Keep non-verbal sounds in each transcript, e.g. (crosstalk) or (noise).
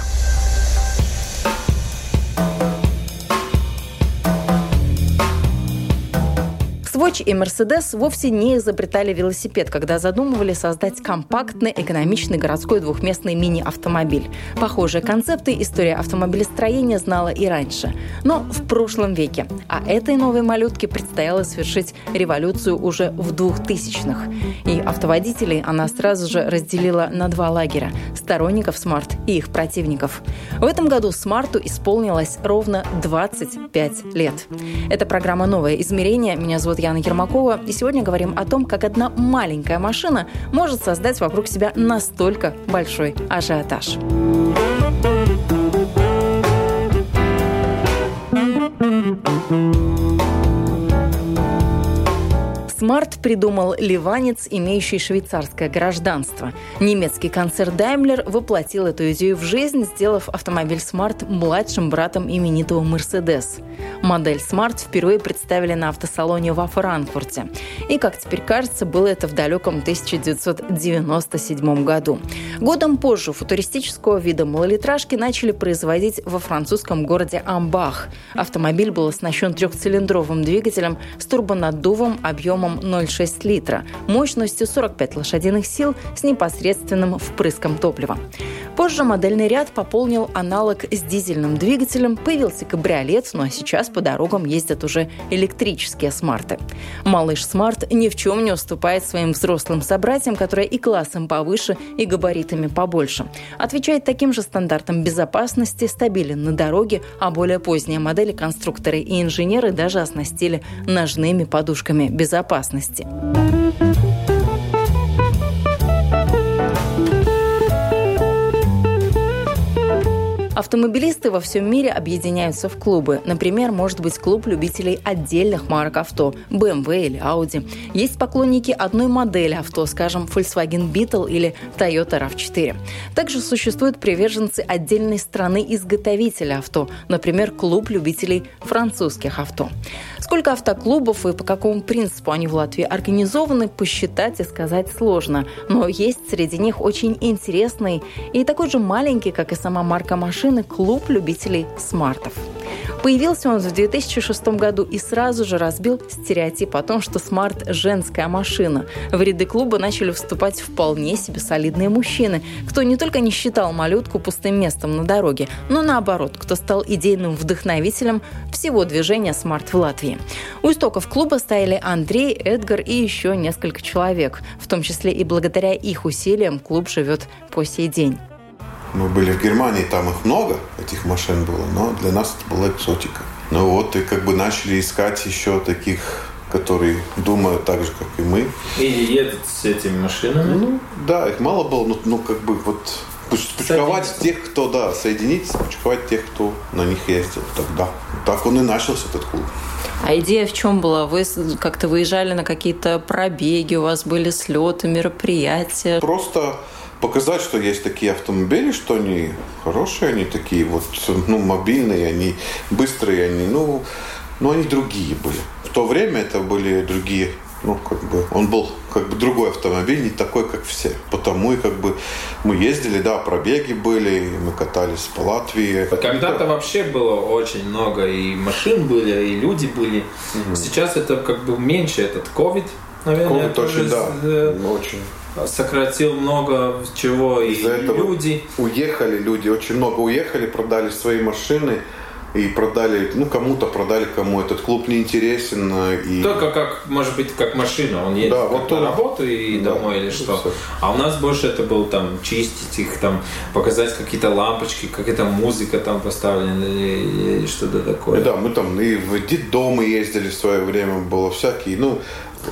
– Swatch и Mercedes вовсе не изобретали велосипед, когда задумывали создать компактный, экономичный городской двухместный мини-автомобиль. Похожие концепты история автомобилестроения знала и раньше, но в прошлом веке. А этой новой малютке предстояло совершить революцию уже в 2000-х. И автоводителей она сразу же разделила на два лагеря – сторонников Smart и их противников. В этом году Смарту исполнилось ровно 25 лет. Это программа «Новое измерение». Меня зовут Яна Ермакова, и сегодня говорим о том, как одна маленькая машина может создать вокруг себя настолько большой ажиотаж. Thank you. Смарт придумал ливанец, имеющий швейцарское гражданство. Немецкий концерн Daimler воплотил эту идею в жизнь, сделав автомобиль Smart младшим братом именитого Mercedes. Модель Smart впервые представили на автосалоне во Франкфурте. И, как теперь кажется, было это в далеком 1997 году. Годом позже футуристического вида малолитражки начали производить во французском городе Амбах. Автомобиль был оснащен трехцилиндровым двигателем с турбонаддувом объемом объемом 0,6 литра, мощностью 45 лошадиных сил с непосредственным впрыском топлива. Позже модельный ряд пополнил аналог с дизельным двигателем, появился кабриолет, ну а сейчас по дорогам ездят уже электрические смарты. Малыш Смарт ни в чем не уступает своим взрослым собратьям, которые и классом повыше, и габаритами побольше. Отвечает таким же стандартам безопасности, стабилен на дороге, а более поздние модели конструкторы и инженеры даже оснастили ножными подушками безопасности безопасности. Автомобилисты во всем мире объединяются в клубы. Например, может быть клуб любителей отдельных марок авто – BMW или Audi. Есть поклонники одной модели авто, скажем, Volkswagen Beetle или Toyota RAV4. Также существуют приверженцы отдельной страны изготовителя авто, например, клуб любителей французских авто. Сколько автоклубов и по какому принципу они в Латвии организованы, посчитать и сказать сложно. Но есть среди них очень интересный и такой же маленький, как и сама марка машин, машины клуб любителей смартов. Появился он в 2006 году и сразу же разбил стереотип о том, что смарт – женская машина. В ряды клуба начали вступать вполне себе солидные мужчины, кто не только не считал малютку пустым местом на дороге, но наоборот, кто стал идейным вдохновителем всего движения смарт в Латвии. У истоков клуба стояли Андрей, Эдгар и еще несколько человек. В том числе и благодаря их усилиям клуб живет по сей день. Мы были в Германии, там их много, этих машин было, но для нас это была экзотика. Ну вот, и как бы начали искать еще таких которые думают так же, как и мы. И едут с этими машинами? Ну, да, их мало было, но ну, как бы вот пучковать тех, кто, да, соединиться, пучковать тех, кто на них ездил тогда. Так он и начался, этот клуб. А идея в чем была? Вы как-то выезжали на какие-то пробеги, у вас были слеты, мероприятия? Просто показать, что есть такие автомобили, что они хорошие, они такие вот, ну, мобильные, они быстрые, они, ну, но они другие были. В то время это были другие, ну, как бы, он был как бы другой автомобиль, не такой, как все. Потому и как бы мы ездили, да, пробеги были, мы катались по Латвии. Когда-то вообще было очень много, и машин были, и люди были. Угу. Сейчас это как бы меньше, этот COVID, наверное. COVID очень, да, э, очень сократил много чего и люди. Уехали люди, очень много уехали, продали свои машины и продали, ну кому-то продали, кому этот клуб не интересен. И... Только как, может быть, как машина, он едет да, вот он... на работу и да, домой или что. Все. А у нас больше это был там чистить их, там показать какие-то лампочки, какая-то музыка там поставлена или, или что-то такое. И да, мы там и в детдомы ездили в свое время, было всякие, ну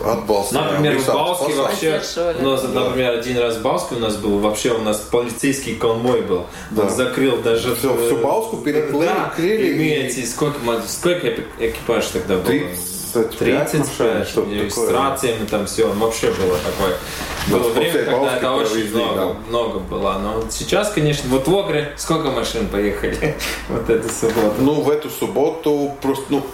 Отбался. Например, в Бауске вообще, у нас, да. например, один раз в Бауске у нас был, вообще у нас полицейский конвой был. Да. Он закрыл даже... Все, всю Бауску переклеили. Да. И мы эти, сколько, сколько экипаж тогда было? 30 35, 35 что с рациями там все, вообще было такое. Было время, когда это очень много, да. много было. Но сейчас, конечно, вот в Огре сколько машин поехали (laughs) вот эту субботу? Ну, в эту субботу просто, ну,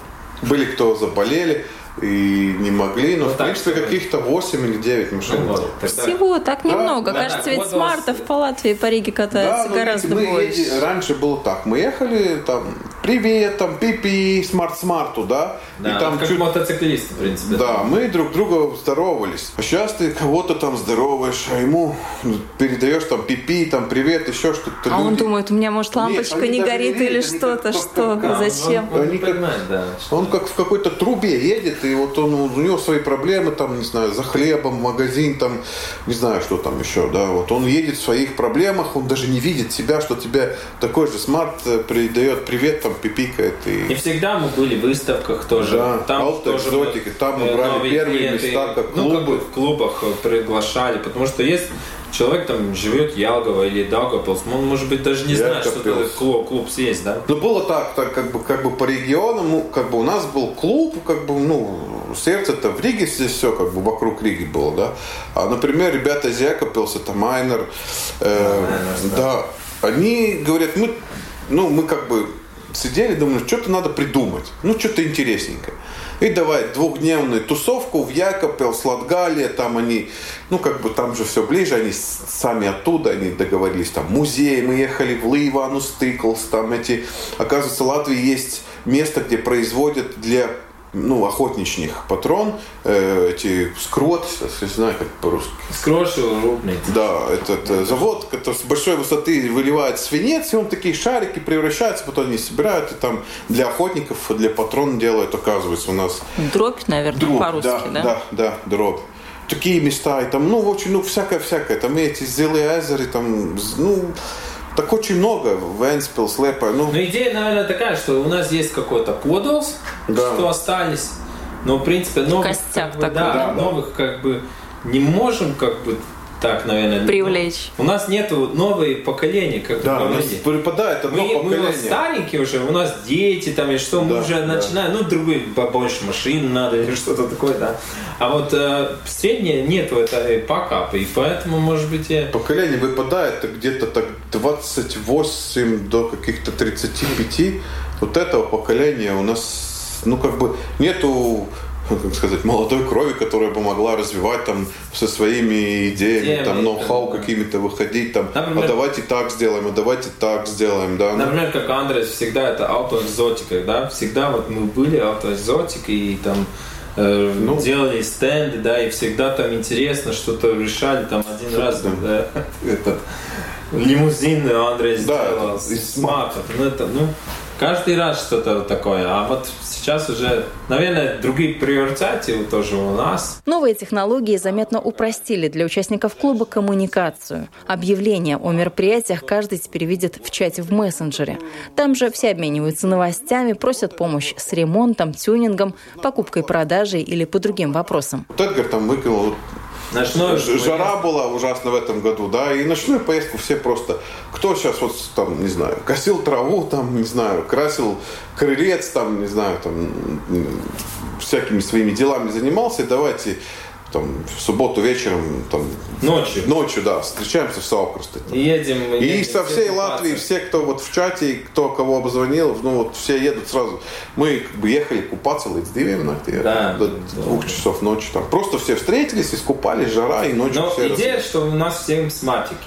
были кто заболели, и не могли, но ну, в принципе каких-то 8 или 9 машин. Ну, вот, тогда... Всего так да, немного. Да, Кажется, да, ведь вот смартов по Латвии, по Риге катается да, гораздо мы больше. Еди... Раньше было так. Мы ехали там привет, там пипи, смарт-смарту, да? Да, и там как чуть... мотоциклисты, в принципе. Да, мы друг друга здоровались. А сейчас ты кого-то там здороваешь, а ему передаешь там пипи, там привет, еще что-то. А люди... он думает, у меня может лампочка Нет, не горит или что-то, что, как, зачем? Он, он, они как, да, он как в какой-то трубе едет, и вот он, у него свои проблемы, там, не знаю, за хлебом, магазин, там, не знаю, что там еще, да, вот он едет в своих проблемах, он даже не видит себя, что тебе такой же смарт э, передает привет, там, пипикает. И... Не всегда мы были в выставках тоже. Да, там тоже экзотики, там мы брали первые клиенты, места, как клубы. Ну, как бы в клубах приглашали, потому что есть человек там живет Ялгово или Даугавпилс, он может быть даже не Я знает, что это клуб, клуб есть, да? Ну было так, так как бы как бы по регионам, ну, как бы у нас был клуб, как бы ну сердце-то в Риге здесь все как бы вокруг Риги было, да. А, например, ребята из Якопилса, это Майнер, э, Майнер да. да, они говорят, мы, ну мы как бы сидели, думали, что-то надо придумать, ну что-то интересненькое. И давай двухдневную тусовку в Якопел, Латгалия, там они, ну как бы там же все ближе, они сами оттуда, они договорились, там музей, мы ехали в Ливану, Стыклс, там эти, оказывается, в Латвии есть место, где производят для ну, охотничьих патрон, э, эти скрот, не знаю, как по-русски. Скрот рубный. Да, этот э, завод, который с большой высоты выливает свинец, и он такие шарики превращаются, потом они собирают, и там для охотников, для патрон делают, оказывается, у нас... Дробь, наверное, дробь, по-русски, да? Да, да, да, дробь такие места, и там, ну, очень, ну, всякое-всякое, там эти зелые озеры, там, ну, так очень много. Венспилс, Лепа. Ну. Но идея, наверное, такая, что у нас есть какой-то подолс, да. что остались. Но, в принципе, новых, Костяк как бы, да, да, новых как бы не можем как бы так, наверное. Привлечь. У нас нету новые поколения, как да, у нас выпадает одно мы, поколение. Мы старенькие уже, у нас дети там и что, мы уже да. начинаем, ну, другой побольше машин надо или что-то такое, да. А вот э, среднее нету этой покапа, и поэтому, может быть, я... Поколение выпадает где-то так 28 до каких-то 35. Вот этого поколения у нас, ну, как бы нету (laughs) как сказать, молодой крови, которая бы могла развивать там со своими идеями, Темы, там, ноу-хау да. какими-то выходить, там, Например, а давайте так сделаем, а давайте так сделаем, да. Например, как Андрес, всегда это аутоэкзотика, да, всегда вот мы были аутоэкзотикой и там э, ну, делали стенды, да, и всегда там интересно что-то решали, там один что раз, да, этот. Лимузин Андрей сделал, да, с матом, ну это, ну, каждый раз что-то такое, а вот Сейчас уже, наверное, другие приоритеты тоже у нас. Новые технологии заметно упростили для участников клуба коммуникацию. Объявления о мероприятиях каждый теперь видит в чате в мессенджере. Там же все обмениваются новостями, просят помощь с ремонтом, тюнингом, покупкой, продажей или по другим вопросам. Эдгар там выкинул Ночную Жара была ужасно в этом году, да, и ночную поездку все просто... Кто сейчас вот там, не знаю, косил траву, там, не знаю, красил крылец, там, не знаю, там, всякими своими делами занимался, давайте там, в субботу вечером, там, ночью, ночью, да, встречаемся в Саукрусте. И едем. И едем со всей Латвии, все, кто вот в чате, кто кого обзвонил, ну вот все едут сразу. Мы как бы ехали купаться в Лейцдиве да, до двух да. часов ночи. Там. Просто все встретились, искупались, жара, и ночью Но все идея, раз... что у нас всем смартики.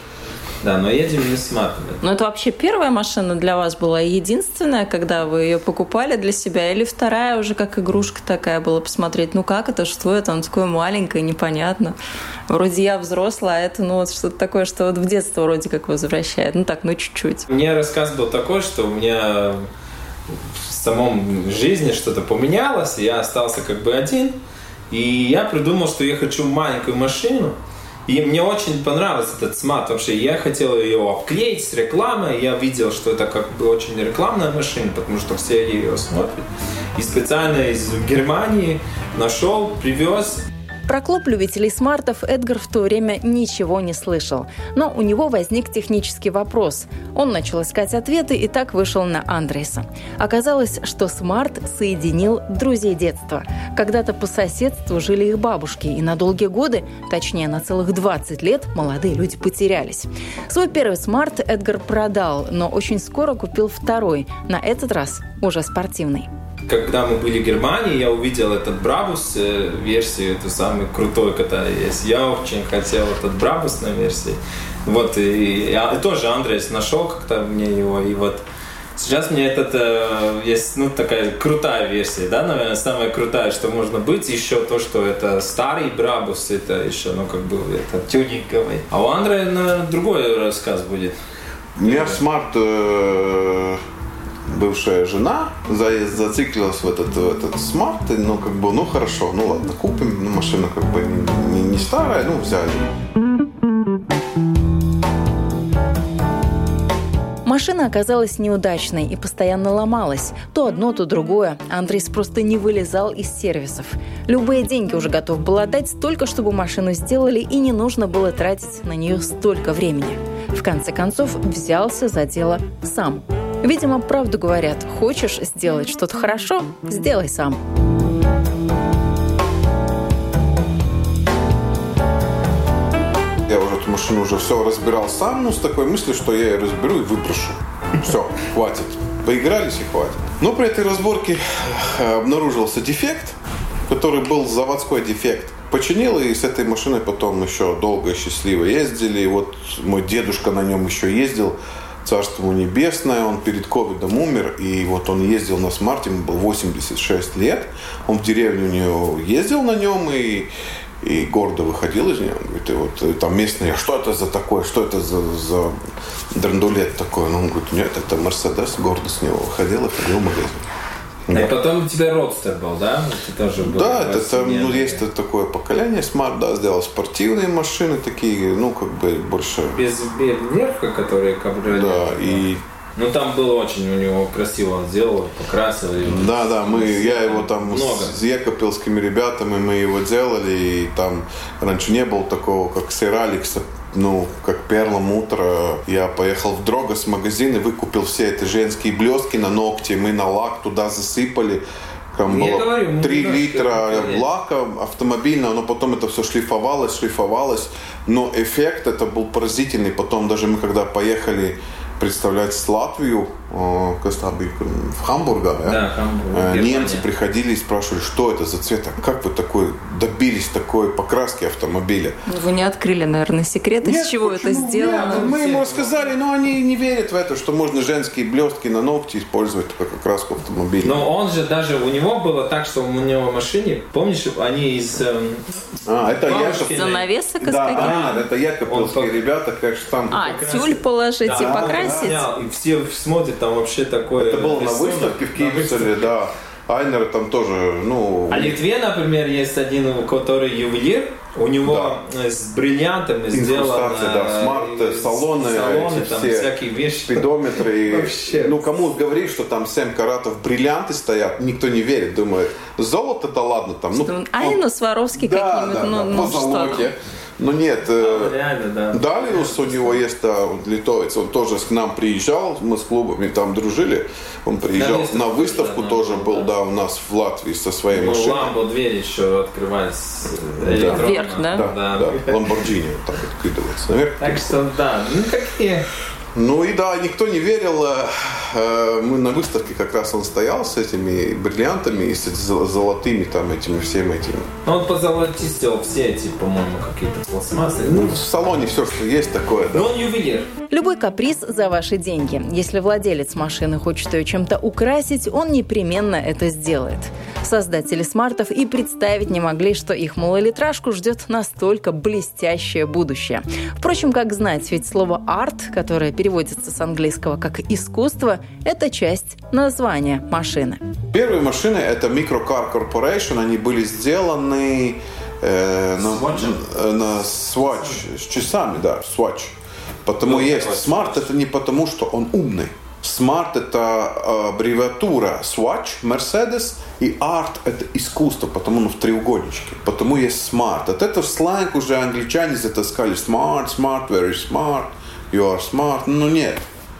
Да, но едем не сматывать. Но это вообще первая машина для вас была единственная, когда вы ее покупали для себя, или вторая уже как игрушка такая была посмотреть, ну как это, что это, он такое маленькое, непонятно. Вроде я взрослая, а это ну вот что-то такое, что вот в детство вроде как возвращает. Ну так, ну чуть-чуть. У меня рассказ был такой, что у меня в самом жизни что-то поменялось, я остался как бы один, и я придумал, что я хочу маленькую машину, и мне очень понравился этот смат вообще. Я хотел ее обклеить с рекламой. Я видел, что это как бы очень рекламная машина, потому что все ее смотрят. И специально из Германии нашел, привез. Про клуб любителей смартов Эдгар в то время ничего не слышал. Но у него возник технический вопрос. Он начал искать ответы и так вышел на Андреса. Оказалось, что смарт соединил друзей детства. Когда-то по соседству жили их бабушки, и на долгие годы, точнее на целых 20 лет, молодые люди потерялись. Свой первый смарт Эдгар продал, но очень скоро купил второй, на этот раз уже спортивный когда мы были в Германии, я увидел этот Брабус э, версию, эту самую крутую, которая есть. Я очень хотел этот Брабусную версию. Вот, и, и, и тоже Андрес нашел как-то мне его, и вот Сейчас мне этот э, есть ну такая крутая версия, да, наверное, самая крутая, что можно быть. Еще то, что это старый Брабус, это еще, ну как бы это тюнинговый. А у Андрея, наверное, другой рассказ будет. У меня смарт э, бывшая жена за, зациклилась в этот, в этот смарт, и, ну, как бы, ну, хорошо, ну, ладно, купим, ну, машина, как бы, не, не старая, ну, взяли. Машина оказалась неудачной и постоянно ломалась. То одно, то другое. Андрейс просто не вылезал из сервисов. Любые деньги уже готов был отдать столько, чтобы машину сделали, и не нужно было тратить на нее столько времени. В конце концов, взялся за дело сам. Видимо, правду говорят. Хочешь сделать что-то хорошо – сделай сам. Я уже эту машину уже все разбирал сам, ну, с такой мыслью, что я ее разберу и выброшу. Все, хватит. Поигрались и хватит. Но при этой разборке э, обнаружился дефект, который был заводской дефект. Починил, и с этой машиной потом еще долго и счастливо ездили. И вот мой дедушка на нем еще ездил Царство ему небесное, он перед ковидом умер, и вот он ездил на смарте, ему было 86 лет, он в деревню у него ездил на нем, и, и гордо выходил из нее, он говорит, и вот там местные, что это за такое, что это за, за драндулет такой, ну, он говорит, нет, это Мерседес, гордо с него выходил и ходил в магазин. Да. И потом у тебя родстер был, да? Ты тоже был да, это там ну, есть такое поколение Smart, да, сделал спортивные машины такие, ну, как бы больше... Без, верха, которые кабриолет. Да, и ну там было очень у него красиво он сделал, покрасил его. Да, да, мы, я его там Много. с екопилскими ребятами мы его делали, и там раньше не было такого, как Сераликса ну, как перлом утро, я поехал в Дрогос магазин и выкупил все эти женские блестки на ногти, мы на лак туда засыпали, там было говорю, 3 литра лака автомобильного, но потом это все шлифовалось, шлифовалось, но эффект это был поразительный, потом даже мы когда поехали представлять Латвию, э, в Хамбурге, да? Да, Хамбург, э, немцы приходили и спрашивали, что это за цвет, а как вы такой добились такой покраски автомобиля? Ну, вы не открыли, наверное, секрет, из чего почему? это сделано? Нет, мы ему рассказали, но они не верят в это, что можно женские блестки на ногти использовать как окраску автомобиля. Но он же даже, у него было так, что у него в машине, помнишь, они из... Эм, а, это Яков... Занавесок из да, а, это Яковлевские ребята, конечно, там... А, тюль положить и покрасить? Снял, и все смотрят, там вообще такое... Это было на выставке в Киеве, да. Айнер там тоже, ну... А Литве, например, есть один, который ювелир, у него да. с бриллиантами сделано... да, смарт, салоны, салоны там все всякие вещи. Спидометры. Вообще. Ну, кому говоришь, что там 7 каратов бриллианты стоят, никто не верит, думает, золото-то ладно там. Ну, Айну ну, Сваровский да, какие-нибудь, да, ну, да, ну, по золоте. Ну нет, э, реально, да. Далиус у него есть да, литовец, он тоже к нам приезжал, мы с клубами там дружили, он приезжал на выставку, да, тоже да, был, да. да, у нас в Латвии со своей ну, машиной. Ламбо дверь еще открывались да. Вверх, да? Да, да, да. Ламборджини вот так откидывается наверх. Так что да, ну какие ну и да, никто не верил. Э, э, мы на выставке как раз он стоял с этими бриллиантами и с золотыми там этими всем этим. Ну он позолотистил все эти, по-моему, какие-то пластмассы. Ну, в салоне все, что есть такое. Да. Но он ювелир. Любой каприз за ваши деньги. Если владелец машины хочет ее чем-то украсить, он непременно это сделает. Создатели смартов и представить не могли, что их малолитражку ждет настолько блестящее будущее. Впрочем, как знать, ведь слово «арт», которое переводится с английского как «искусство», это часть названия машины. Первые машины – это Microcar Corporation. Они были сделаны э, на, э, на Swatch, с часами, да, Swatch. Потому ну, есть Smart – это не потому, что он умный. Smart это аббревиатура Swatch, Mercedes, и Art это искусство, потому ну, в треугольничке. Потому есть Smart. Вот это сленг уже англичане затаскали. Smart, smart, very smart, you are smart. Ну нет.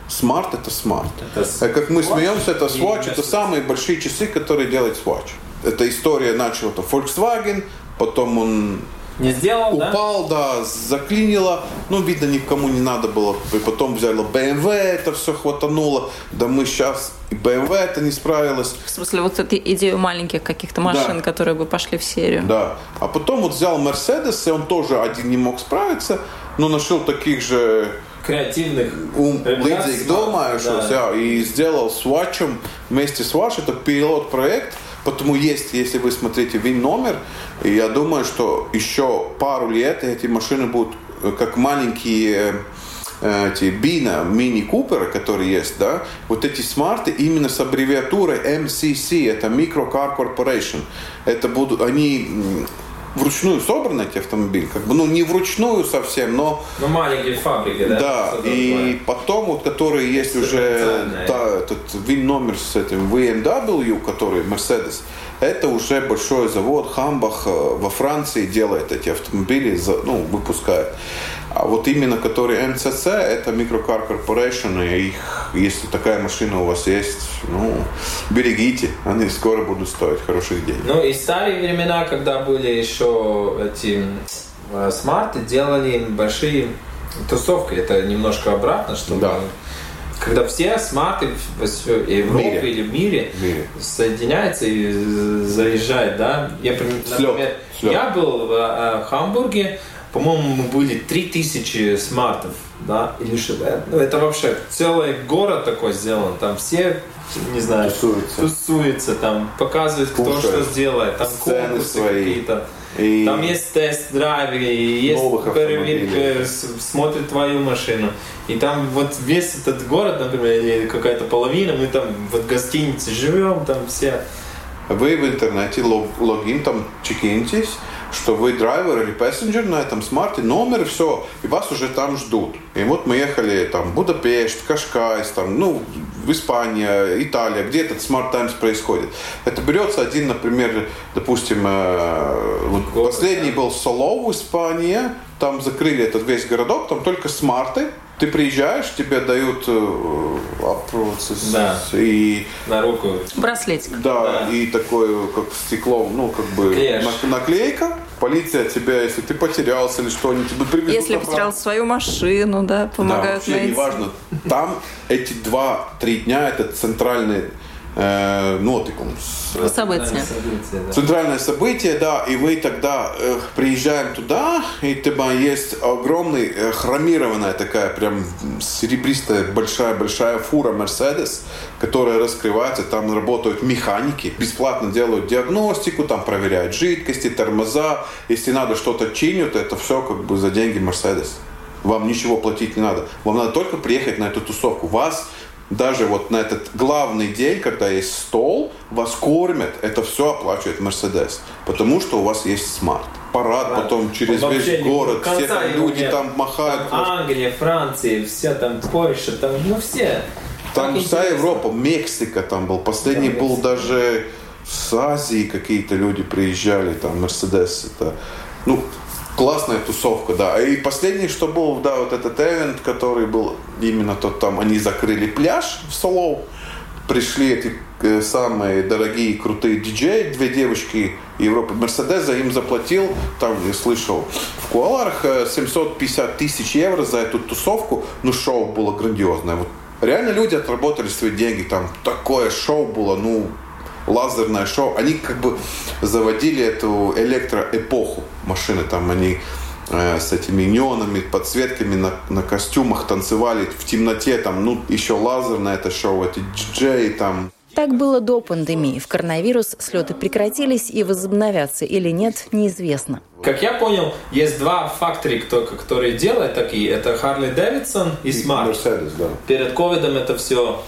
Smart это smart. Это а как мы смеемся, это Swatch, это самые большие часы, которые делает Swatch. Эта история начала-то Volkswagen, потом он не сделал, Упал, да? да, заклинило. Ну, видно, никому не надо было. И потом взяли BMW, это все хватануло. Да мы сейчас и BMW это не справилось. В смысле, вот эту идею маленьких каких-то машин, да. которые бы пошли в серию. Да. А потом вот взял Mercedes, и он тоже один не мог справиться, но нашел таких же креативных ум, līdzīgi domājušos, да. jā, и сделал Swatch вместе с Swatch, это пилот-проект, Потому есть, если вы смотрите вин номер, я думаю, что еще пару лет эти машины будут э, как маленькие э, эти Бина, мини Куперы, которые есть, да, вот эти смарты именно с аббревиатурой MCC, это Micro Car Corporation. Это будут, они вручную собраны эти автомобили, как бы, ну, не вручную совсем, но... Ну, маленькие фабрики, да? Да, и потом, вот, которые есть уже, да, этот вин номер с этим BMW, который Mercedes, это уже большой завод Хамбах э, во Франции делает эти автомобили, ну, выпускает. А вот именно который МЦЦ, это Microcar Corporation, и их, если такая машина у вас есть, ну, берегите, они скоро будут стоить хороших денег. Ну, и старые времена, когда были еще эти э, смарты, делали большие тусовки, это немножко обратно, что да. когда все смарты в Европе или в мире, в мире соединяются и заезжают, да. Я, например, Слет. Слет. я был в, э, в Хамбурге, по-моему, были 3000 смартов, да, или что ну, это вообще целый город такой сделан, там все, не знаю, тусуются, тусуются там показывают, кто Пушают. что сделает, там конкурсы какие-то. И там есть тест-драйв, есть проверка, смотрит твою машину. И там вот весь этот город, например, или какая-то половина, мы там в гостинице живем, там все. Вы в интернете лог, логин, там чекинитесь, что вы драйвер или passenger на этом смарте, номер, все, и вас уже там ждут. И вот мы ехали там Будапешт, Кашкайс, там, ну, в Испания, Италия, где этот Smart Times происходит. Это берется один, например, допустим, э, вот последний был Соло в Испании, там закрыли этот весь городок, там только смарты, ты приезжаешь, тебе дают э, да. и на руку браслетик. Да, да, и такое как стекло, ну как бы Клеишь. наклейка. Полиция тебя, если ты потерялся или что-нибудь, тебе привезут. Если потерял свою машину, да, помогают да, вообще найти. неважно. Там эти два-три дня это центральный э, нотикумс. Событие. Да. Центральное событие, да, и вы тогда э, приезжаем туда, и там есть огромный э, хромированная такая прям серебристая большая-большая фура Mercedes, которая раскрывается, там работают механики, бесплатно делают диагностику, там проверяют жидкости, тормоза, если надо что-то чинят, это все как бы за деньги Mercedes. Вам ничего платить не надо. Вам надо только приехать на эту тусовку. Вас даже вот на этот главный день, когда есть стол, вас кормят, это все оплачивает Мерседес, потому что у вас есть смарт. Парад да. потом через Он весь город, все там люди нет. там махают. Там Англия, Франция, все там Польша, там, ну все. Там так вся интересно. Европа, Мексика там был. Последний да, был даже с Азии какие-то люди приезжали, там Мерседес. Это, ну, Классная тусовка, да. И последний, что был, да, вот этот эвент, который был именно тот там, они закрыли пляж в Солоу. Пришли эти э, самые дорогие, крутые диджеи, две девочки Европы. Мерседес за им заплатил, там я слышал, в Куаларах 750 э, тысяч евро за эту тусовку. Ну, шоу было грандиозное. Вот реально люди отработали свои деньги. Там такое шоу было, ну, лазерное шоу. Они как бы заводили эту электроэпоху машины. Там они э, с этими неонами, подсветками на, на костюмах танцевали в темноте, там, ну, еще лазерное это шоу, эти диджеи там. Так было до пандемии. В коронавирус слеты прекратились и возобновятся или нет, неизвестно. Как я понял, есть два фактора, которые делают такие. Это Харли Дэвидсон и Смарт. Mercedes, да. Перед ковидом это все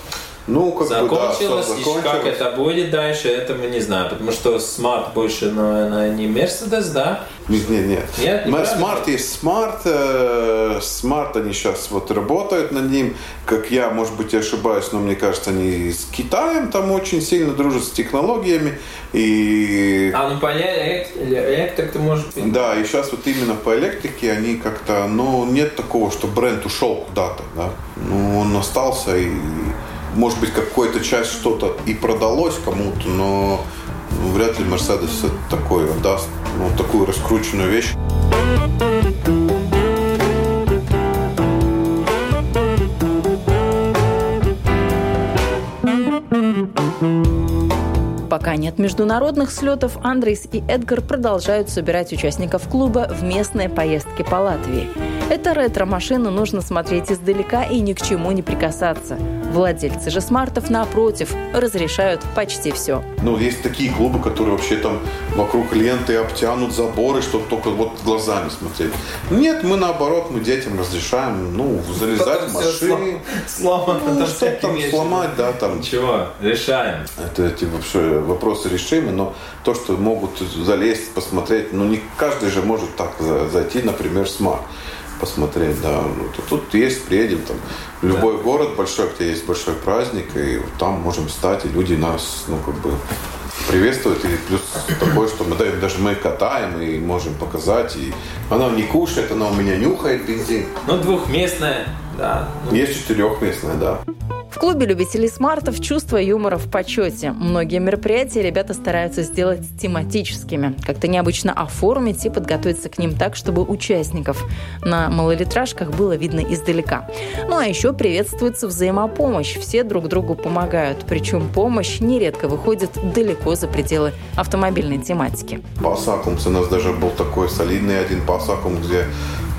ну, как закончилось, бы, да, и как это будет дальше, это мы не знаем, потому что Smart больше, наверное, не Mercedes, да? Нет, нет, нет. нет не Smart есть Smart, э, Smart они сейчас вот работают над ним, как я, может быть, я ошибаюсь, но мне кажется, они с Китаем там очень сильно дружат с технологиями, и... А, ну по электрик ты можешь... Да, и сейчас вот именно по электрике они как-то, ну, нет такого, что бренд ушел куда-то, да, ну, он остался и может быть, какой-то часть что-то и продалось кому-то, но вряд ли Мерседес такой даст ну, такую раскрученную вещь. Пока нет международных слетов, Андрейс и Эдгар продолжают собирать участников клуба в местные поездки по Латвии. Это ретро-машину нужно смотреть издалека и ни к чему не прикасаться. Владельцы же смартов, напротив, разрешают почти все. Ну, есть такие клубы, которые вообще там вокруг ленты обтянут заборы, чтобы только вот глазами смотреть. Нет, мы наоборот, мы детям разрешаем, ну, залезать в машины. Сломать, ну, что там сломать, да, там. Чего? Решаем. Это, типа, вообще вопросы решимы, но то, что могут залезть, посмотреть, ну, не каждый же может так зайти, например, в смарт посмотреть, да. Ну, тут есть, приедем там в любой да. город большой, где есть большой праздник, и там можем стать, и люди нас, ну, как бы приветствуют, и плюс такое, что мы даем, даже мы катаем и можем показать, и она не кушает, она у меня нюхает бензин. Ну, двухместная, да. Ну... Есть четырехместная, да клубе любителей смартов чувство юмора в почете. Многие мероприятия ребята стараются сделать тематическими, как-то необычно оформить и подготовиться к ним так, чтобы участников на малолитражках было видно издалека. Ну а еще приветствуется взаимопомощь. Все друг другу помогают. Причем помощь нередко выходит далеко за пределы автомобильной тематики. По у нас даже был такой солидный один по где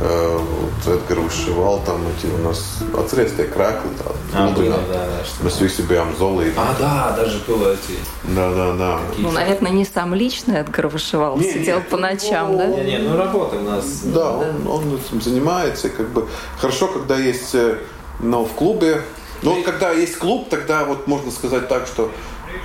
Вот Эдгар вышивал там эти у нас отсредствия краклы там. А, было, да, да, Мы свели себе амзолы. А, да, даже было эти. Да, да, да. Ну, наверное, не сам лично Эдгар вышивал, не, сидел не, по ночам, ну, да? Не, не, ну работа у нас. Да, да. Он, он этим занимается. Как бы хорошо, когда есть, э, но в клубе. Ну, ну когда есть клуб, тогда вот можно сказать так, что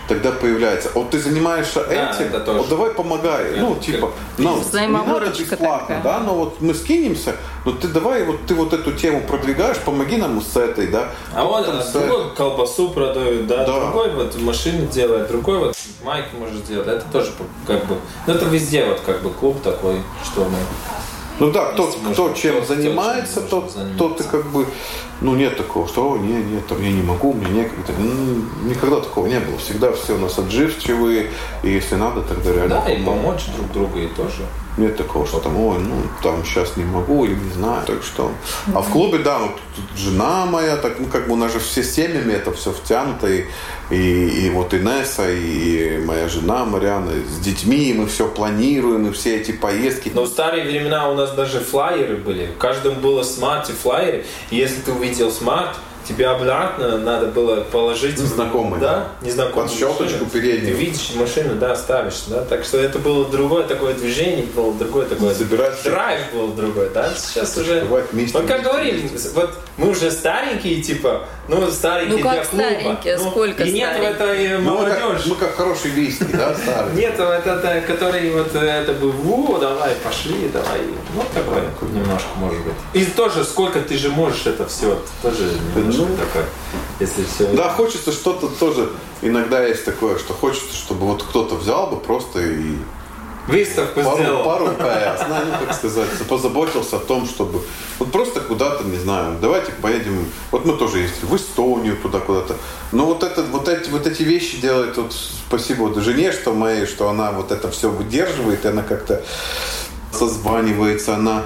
тогда появляется. Вот ты занимаешься этим, да, вот давай помогай. Это, ну, типа, ну, не надо бесплатно, да, но вот мы скинемся, но ты давай вот ты вот эту тему продвигаешь, помоги нам с этой, да. А он другой колбасу продает, да, да, другой вот машины делает, другой вот майки может сделать. Это тоже как бы, ну это везде вот как бы клуб такой, что мы ну да, кто, кто чем кто занимается, тот, тот и как бы, ну нет такого, что, о, нет, нет, там я не могу, мне некогда. Ну, никогда такого не было. Всегда все у нас отживчивые, и если надо, тогда реально Да, и помочь друг другу и тоже. Нет такого, что там, ой, ну, там сейчас не могу или не знаю, так что. А в клубе, да, вот тут жена моя, так, ну, как бы у нас же все семьями это все втянуто, и, и, и вот Инесса, и моя жена Мариана, с детьми, мы все планируем, и все эти поездки. Но в старые времена у нас даже флайеры были, в каждом было смарт и флайеры, и если ты увидел смарт, тебе обратно надо было положить... Знакомый. Да, незнакомый. Под щелкочку переднюю. Ты видишь машину, да, ставишь, да. Так что это было другое такое движение, было другое такое... Забирать. Драйв был другой, да. Сейчас уже... Вместе, вот как говорим, вот мы уже старенькие, типа, ну, старенькие ну, для клуба. старенькие? Ну, Сколько И нет в этой ну, молодежи. Мы как, мы как хорошие виски, да, старые. Нет, это, который вот это бы, во, давай, пошли, давай. Ну, такое немножко, может быть. И тоже, сколько ты же можешь это все, тоже ну, такое, если все... Да, хочется что-то тоже, иногда есть такое, что хочется, чтобы вот кто-то взял бы просто и Выставку пару, сделал. Пару ПС, ну, как сказать, позаботился о том, чтобы вот просто куда-то, не знаю, давайте поедем, вот мы тоже ездили в Эстонию туда куда-то, но вот, это, вот, эти, вот эти вещи делает, вот спасибо вот жене, что моей, что она вот это все выдерживает, и она как-то созванивается, она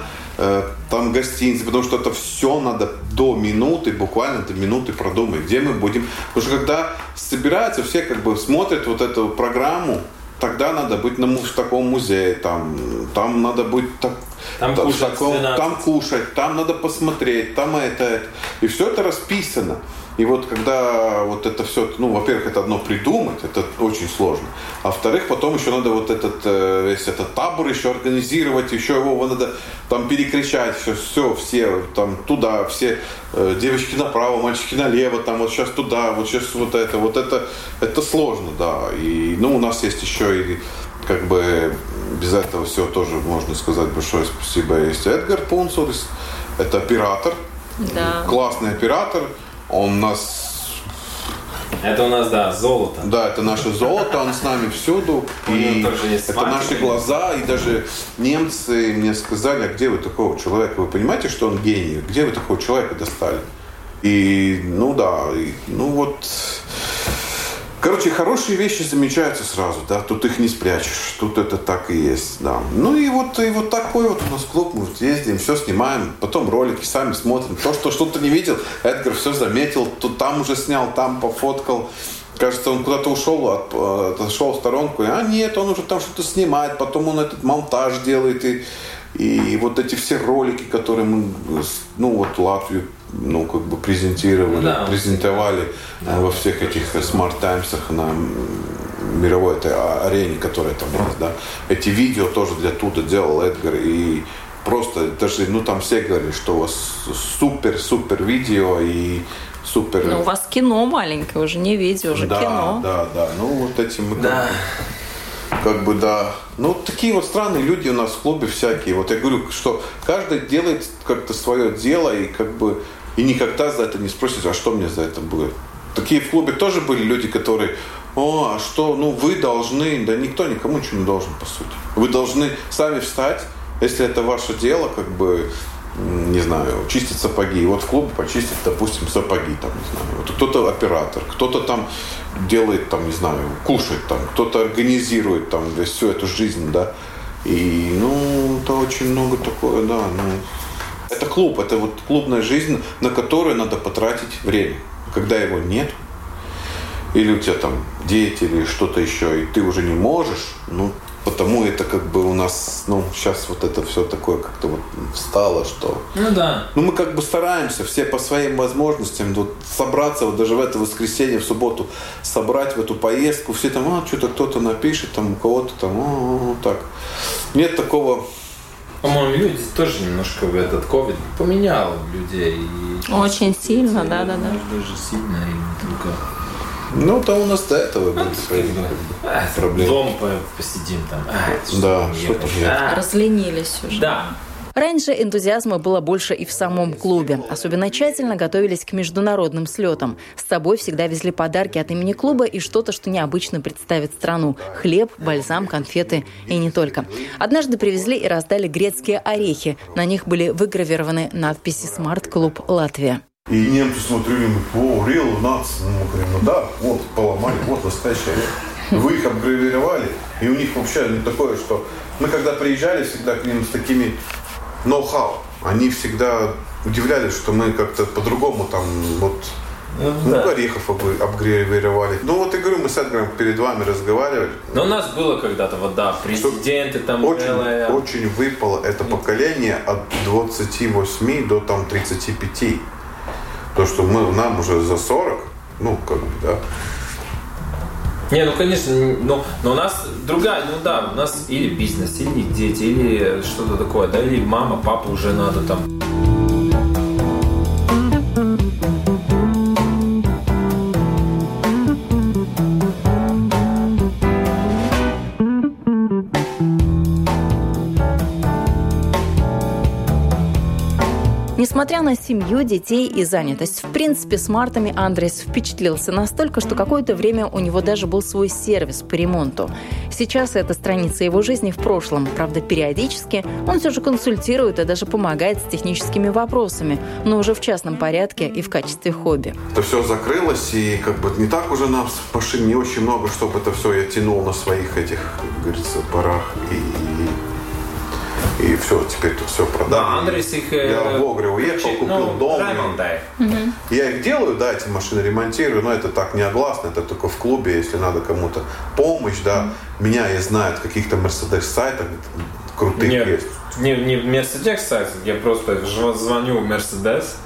там гостиницы, потому что это все надо до минуты, буквально до минуты продумать, где мы будем. Потому что когда собираются, все как бы смотрят вот эту программу, тогда надо быть на, в таком музее, там, там надо быть так, там, кушать, таком, там кушать, там надо посмотреть, там это, это. И все это расписано. И вот когда вот это все, ну, во-первых, это одно придумать, это очень сложно. А во-вторых, потом еще надо вот этот, э, весь этот табор еще организировать, еще его надо там перекричать, все, все, все там туда, все э, девочки направо, мальчики налево, там вот сейчас туда, вот сейчас вот это, вот это, это сложно, да. И, ну, у нас есть еще и как бы без этого все тоже можно сказать большое спасибо. Есть Эдгар Пунцурис, это оператор, да. классный оператор, он нас это у нас, да, золото. Да, это наше золото, он с нами всюду. И это наши глаза, и даже немцы мне сказали, а где вы такого человека? Вы понимаете, что он гений? Где вы такого человека достали? И, ну да, и, ну вот Короче, хорошие вещи замечаются сразу, да, тут их не спрячешь, тут это так и есть, да. Ну и вот, и вот такой вот у нас клуб, мы ездим, все снимаем, потом ролики сами смотрим. То, что что-то не видел, Эдгар все заметил, тут там уже снял, там пофоткал. Кажется, он куда-то ушел, от, отошел в сторонку, а нет, он уже там что-то снимает, потом он этот монтаж делает, и, и вот эти все ролики, которые мы, ну вот Латвию ну, как бы презентировали, да, презентовали да. во всех этих смарт-таймсах на мировой этой арене, которая там есть, да. Эти видео тоже для туда делал Эдгар, и просто даже, ну, там все говорили, что у вас супер-супер видео, и супер... Ну, у вас кино маленькое, уже не видео, уже да, кино. Да, да, ну, вот этим мы да. как бы, да. Ну, такие вот странные люди у нас в клубе всякие. Вот я говорю, что каждый делает как-то свое дело, и как бы и никогда за это не спросите, а что мне за это будет. Такие в клубе тоже были люди, которые, о, а что, ну вы должны, да никто никому ничего не должен, по сути. Вы должны сами встать, если это ваше дело, как бы, не знаю, чистить сапоги. Вот в клубе почистить, допустим, сапоги, там, не знаю. Вот кто-то оператор, кто-то там делает, там, не знаю, кушает там, кто-то организирует там всю эту жизнь, да. И, ну, это очень много такое, да, ну, это клуб, это вот клубная жизнь, на которую надо потратить время. Когда его нет, или у тебя там дети, или что-то еще, и ты уже не можешь, ну, потому это как бы у нас, ну, сейчас вот это все такое как-то вот встало, что... Ну да. Ну мы как бы стараемся все по своим возможностям вот собраться, вот даже в это воскресенье, в субботу, собрать в эту поездку, все там, а, что-то кто-то напишет, там у кого-то там, а, так. Нет такого по-моему, люди тоже немножко в этот ковид поменял людей. Очень сильно, да, да, да. Даже сильно и не только. Ну, то у нас до этого были свои проблемы. Дом посидим там. Да, что-то. Разленились уже. Да. Раньше энтузиазма было больше и в самом клубе. Особенно тщательно готовились к международным слетам. С собой всегда везли подарки от имени клуба и что-то, что необычно представит страну. Хлеб, бальзам, конфеты и не только. Однажды привезли и раздали грецкие орехи. На них были выгравированы надписи «Смарт Клуб Латвия». И немцы смотрели, о, real nuts. Ну, мы говорим, ну да, вот, поломали, вот настоящий орех. Вы их обгравировали, и у них вообще не такое, что... Мы когда приезжали всегда к ним с такими ноу-хау. Они всегда удивлялись, что мы как-то по-другому там вот ну, ну да. орехов обгревировали. Ну вот и говорю, мы с Эдгаром перед вами разговаривали. Но у нас было когда-то вот да, президенты что там. Очень, белые. очень выпало это поколение от 28 до там 35. То, что мы, нам уже за 40, ну как бы, да. Не, ну конечно, но, но у нас другая, ну да, у нас или бизнес, или дети, или что-то такое, да, или мама, папа уже надо там Несмотря на семью, детей и занятость, в принципе, смартами Андрес впечатлился настолько, что какое-то время у него даже был свой сервис по ремонту. Сейчас это страница его жизни в прошлом. Правда, периодически он все же консультирует и даже помогает с техническими вопросами, но уже в частном порядке и в качестве хобби. Это все закрылось, и как бы не так уже нам в машине не очень много, чтобы это все я тянул на своих этих, как говорится, парах. И все, теперь тут все продали. Да, Андрес их... Э, я в Огре уехал, купил ну, дом. И... Угу. Я их делаю, да, эти машины ремонтирую, но это так неогласно, это только в клубе, если надо кому-то помощь, да. Угу. Меня и знают в каких-то Мерседес-сайтах, крутых Нет, есть. Не, не в Мерседес сайте, я просто звоню в Мерседес,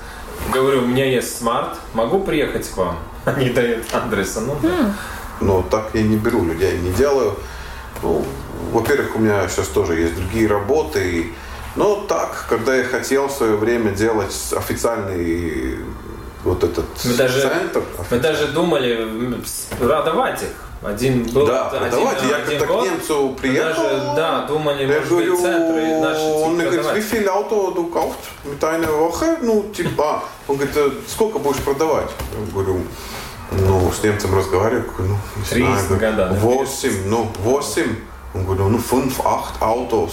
говорю, у меня есть смарт, могу приехать к вам? (laughs) Они дают адреса, ну да. Но так я не беру людей, не делаю. Ну, во-первых, у меня сейчас тоже есть другие работы. И, но так, когда я хотел в свое время делать официальный вот этот мы даже, центр. Мы даже думали продавать их. Один был, да, один, давайте, я когда к немцу приехал, даже, да, думали, я может говорю, быть, центры наши Он мне говорит, wie viel Auto du kauft mit einer Woche? Ну, типа, он говорит, сколько будешь продавать? Я говорю, ну, с немцем разговариваю, ну, не знаю, года, 8, ну, 8. Он говорит, ну, 5, 8 Autos.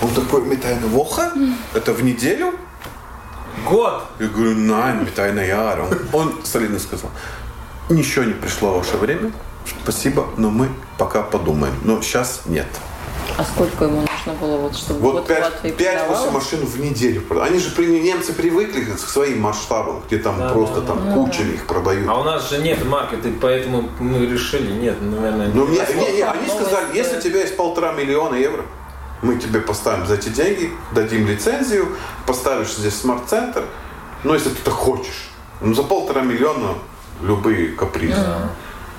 Он такой, einer Woche? Это в неделю? Год. Я говорю, nein, mit einer Jahr. Он солидно сказал, ничего не пришло в ваше время, спасибо, но мы пока подумаем. Но сейчас нет. А сколько ему нужно было, вот, чтобы вот 5-8 машин в неделю. Они же немцы привыкли к своим масштабам, где там да, просто да, там да. куча их продают. А у нас же нет маркета, поэтому мы решили, нет, наверное. Ну, мне, не, не, они сказали, если у тебя есть полтора миллиона евро, мы тебе поставим за эти деньги, дадим лицензию, поставишь здесь смарт-центр, ну, если ты это хочешь. Ну, за полтора миллиона любые капризы. Mm-hmm.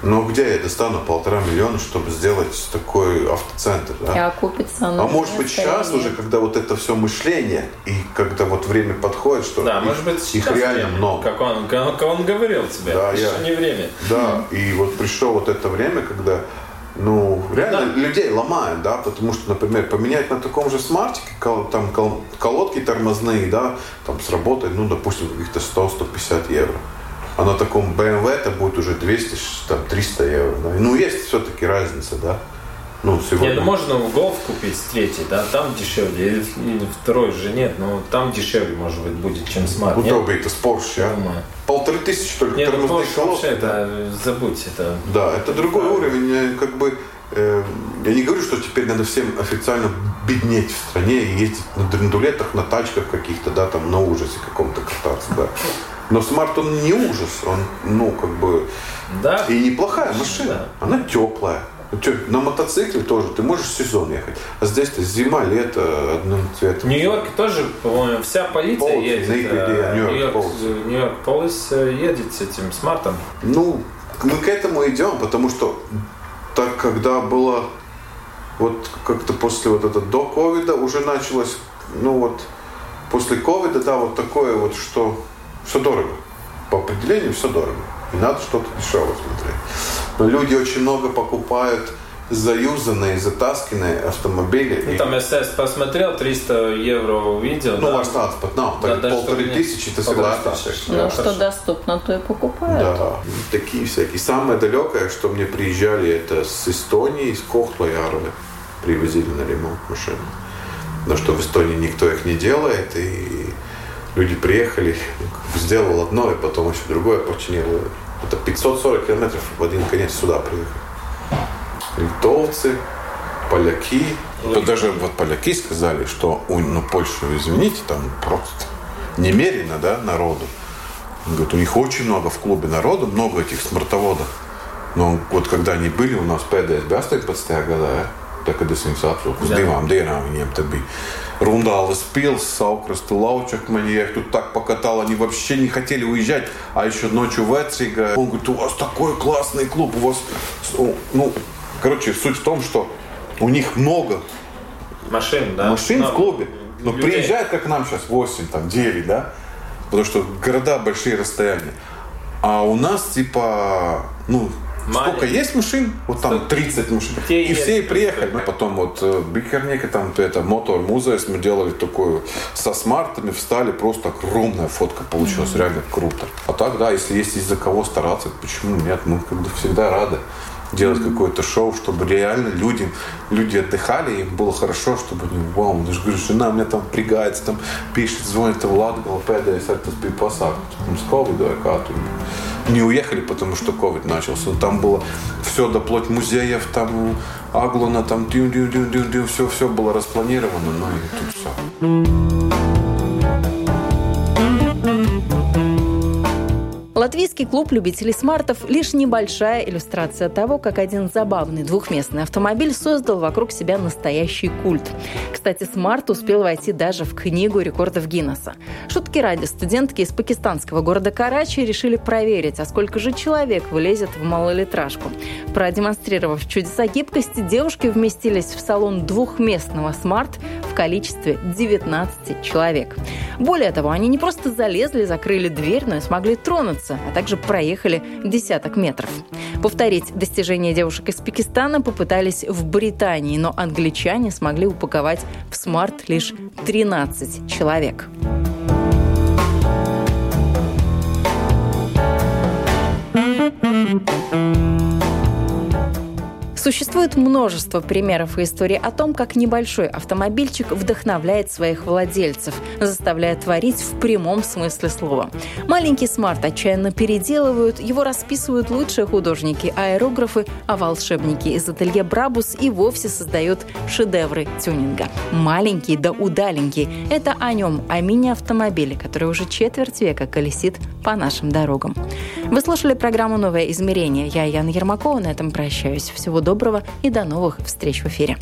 Но где я достану полтора миллиона, чтобы сделать такой автоцентр? Да? И окупится А может быть сейчас уже, когда вот это все мышление, и когда вот время подходит, что да, их, может быть, их реально время, много. Как он, как он говорил тебе, да, еще я, не время. Да, и вот пришло вот это время, когда ну, реально да. людей ломают, да, потому что, например, поменять на таком же смартике там колодки тормозные, да, там сработает, ну, допустим, каких-то 100-150 евро. А на таком BMW это будет уже 200, там, 300 евро. Да. Ну, есть все-таки разница, да. Ну, сегодня... Нет, ну можно голф купить третий, да, там дешевле, или, или второй же нет, но там дешевле, может быть, будет, чем смарт. Удобнее, это с Porsche, а? Полторы тысячи только нет, ну, тормозных колес. Вообще, это, забудь это. Да, это другой да. уровень, э, как бы, э, я не говорю, что теперь надо всем официально беднеть в стране и ездить на драндулетах, на тачках каких-то, да, там, на ужасе каком-то кататься, да. Но смарт он не ужас, он, ну, как бы, да. и неплохая машина, да. она теплая. Ну, на мотоцикле тоже ты можешь сезон ехать. А здесь-то зима, лето одним цветом. В Нью-Йорке тоже, по-моему, вся полиция Полиция, едет. Нью-Йорк, Нью-Йорк, Нью-Йорк полиция едет с этим смартом. Ну, мы к этому идем, потому что так, когда было вот как-то после вот этого до ковида уже началось, ну вот после ковида, да, вот такое вот, что все дорого. По определению все дорого. И надо что-то дешевое смотреть. Но люди очень много покупают заюзанные, затасканные автомобили. Ну, там я сейчас посмотрел, 300 евро увидел. Ну, да? ваш транспорт, ну, да, полторы тысячи, ты всегда оставишь. Ну, да, что хорошо. доступно, то и покупают. Да, такие всякие. Самое далекое, что мне приезжали, это с Эстонии, из Кохтлоярова привозили на ремонт машину. Но что в Эстонии никто их не делает, и люди приехали, сделал одно, и потом еще другое починил. Это 540 километров в один конец сюда приехали. Литовцы, поляки. То даже вот поляки сказали, что у ну, Польшу, извините, там просто немерено, да, народу. Он говорит, у них очень много в клубе народу, много этих смартоводов. Но вот когда они были у нас pēdējais bija 18. gadā, tā, kad es viņus atvilku uz divām dienām, viņiem bija Рундалес пил, Саукрасту Лаучак мне тут так покатал, они вообще не хотели уезжать, а еще ночью в Эцига. Он говорит, у вас такой классный клуб, у вас... Ну, короче, суть в том, что у них много машин, да? машин Но в клубе. Но людей. приезжают, как нам сейчас, 8, там, 9, да? Потому что города большие расстояния. А у нас, типа, ну, Маленький. Сколько есть машин? Вот там 30 машин. Те и все и приехали. Ну, потом вот э, Бикерника, там это Мотор Музеес, мы делали такую со смартами, встали, просто огромная фотка получилась, mm-hmm. реально круто. А так, да, если есть из-за кого стараться, почему нет? Мы как бы всегда рады делать mm-hmm. какое-то шоу, чтобы реально люди, люди отдыхали, им было хорошо, чтобы они, вау, я же говорю, жена мне там пригается, там пишет, звонит, там, ar tas bija pasākums, mums Covid vai kā tur не уехали, потому что ковид начался. Там было все до плоть музеев, там Аглона, там дю дю дю дю дю все, все было распланировано, ну и тут все. Латвийский клуб любителей смартов – лишь небольшая иллюстрация того, как один забавный двухместный автомобиль создал вокруг себя настоящий культ. Кстати, смарт успел войти даже в книгу рекордов Гиннесса. Шутки ради, студентки из пакистанского города Карачи решили проверить, а сколько же человек влезет в малолитражку. Продемонстрировав чудеса гибкости, девушки вместились в салон двухместного смарт в количестве 19 человек. Более того, они не просто залезли, закрыли дверь, но и смогли тронуться, а также проехали десяток метров. Повторить достижения девушек из Пакистана попытались в Британии, но англичане смогли упаковать в смарт лишь 13 человек. Существует множество примеров и историй о том, как небольшой автомобильчик вдохновляет своих владельцев, заставляя творить в прямом смысле слова. Маленький смарт отчаянно переделывают, его расписывают лучшие художники, аэрографы, а волшебники из ателье Брабус и вовсе создают шедевры тюнинга. Маленький да удаленький – это о нем, о мини-автомобиле, который уже четверть века колесит по нашим дорогам. Вы слушали программу «Новое измерение». Я Яна Ермакова, на этом прощаюсь. Всего доброго и до новых встреч в эфире.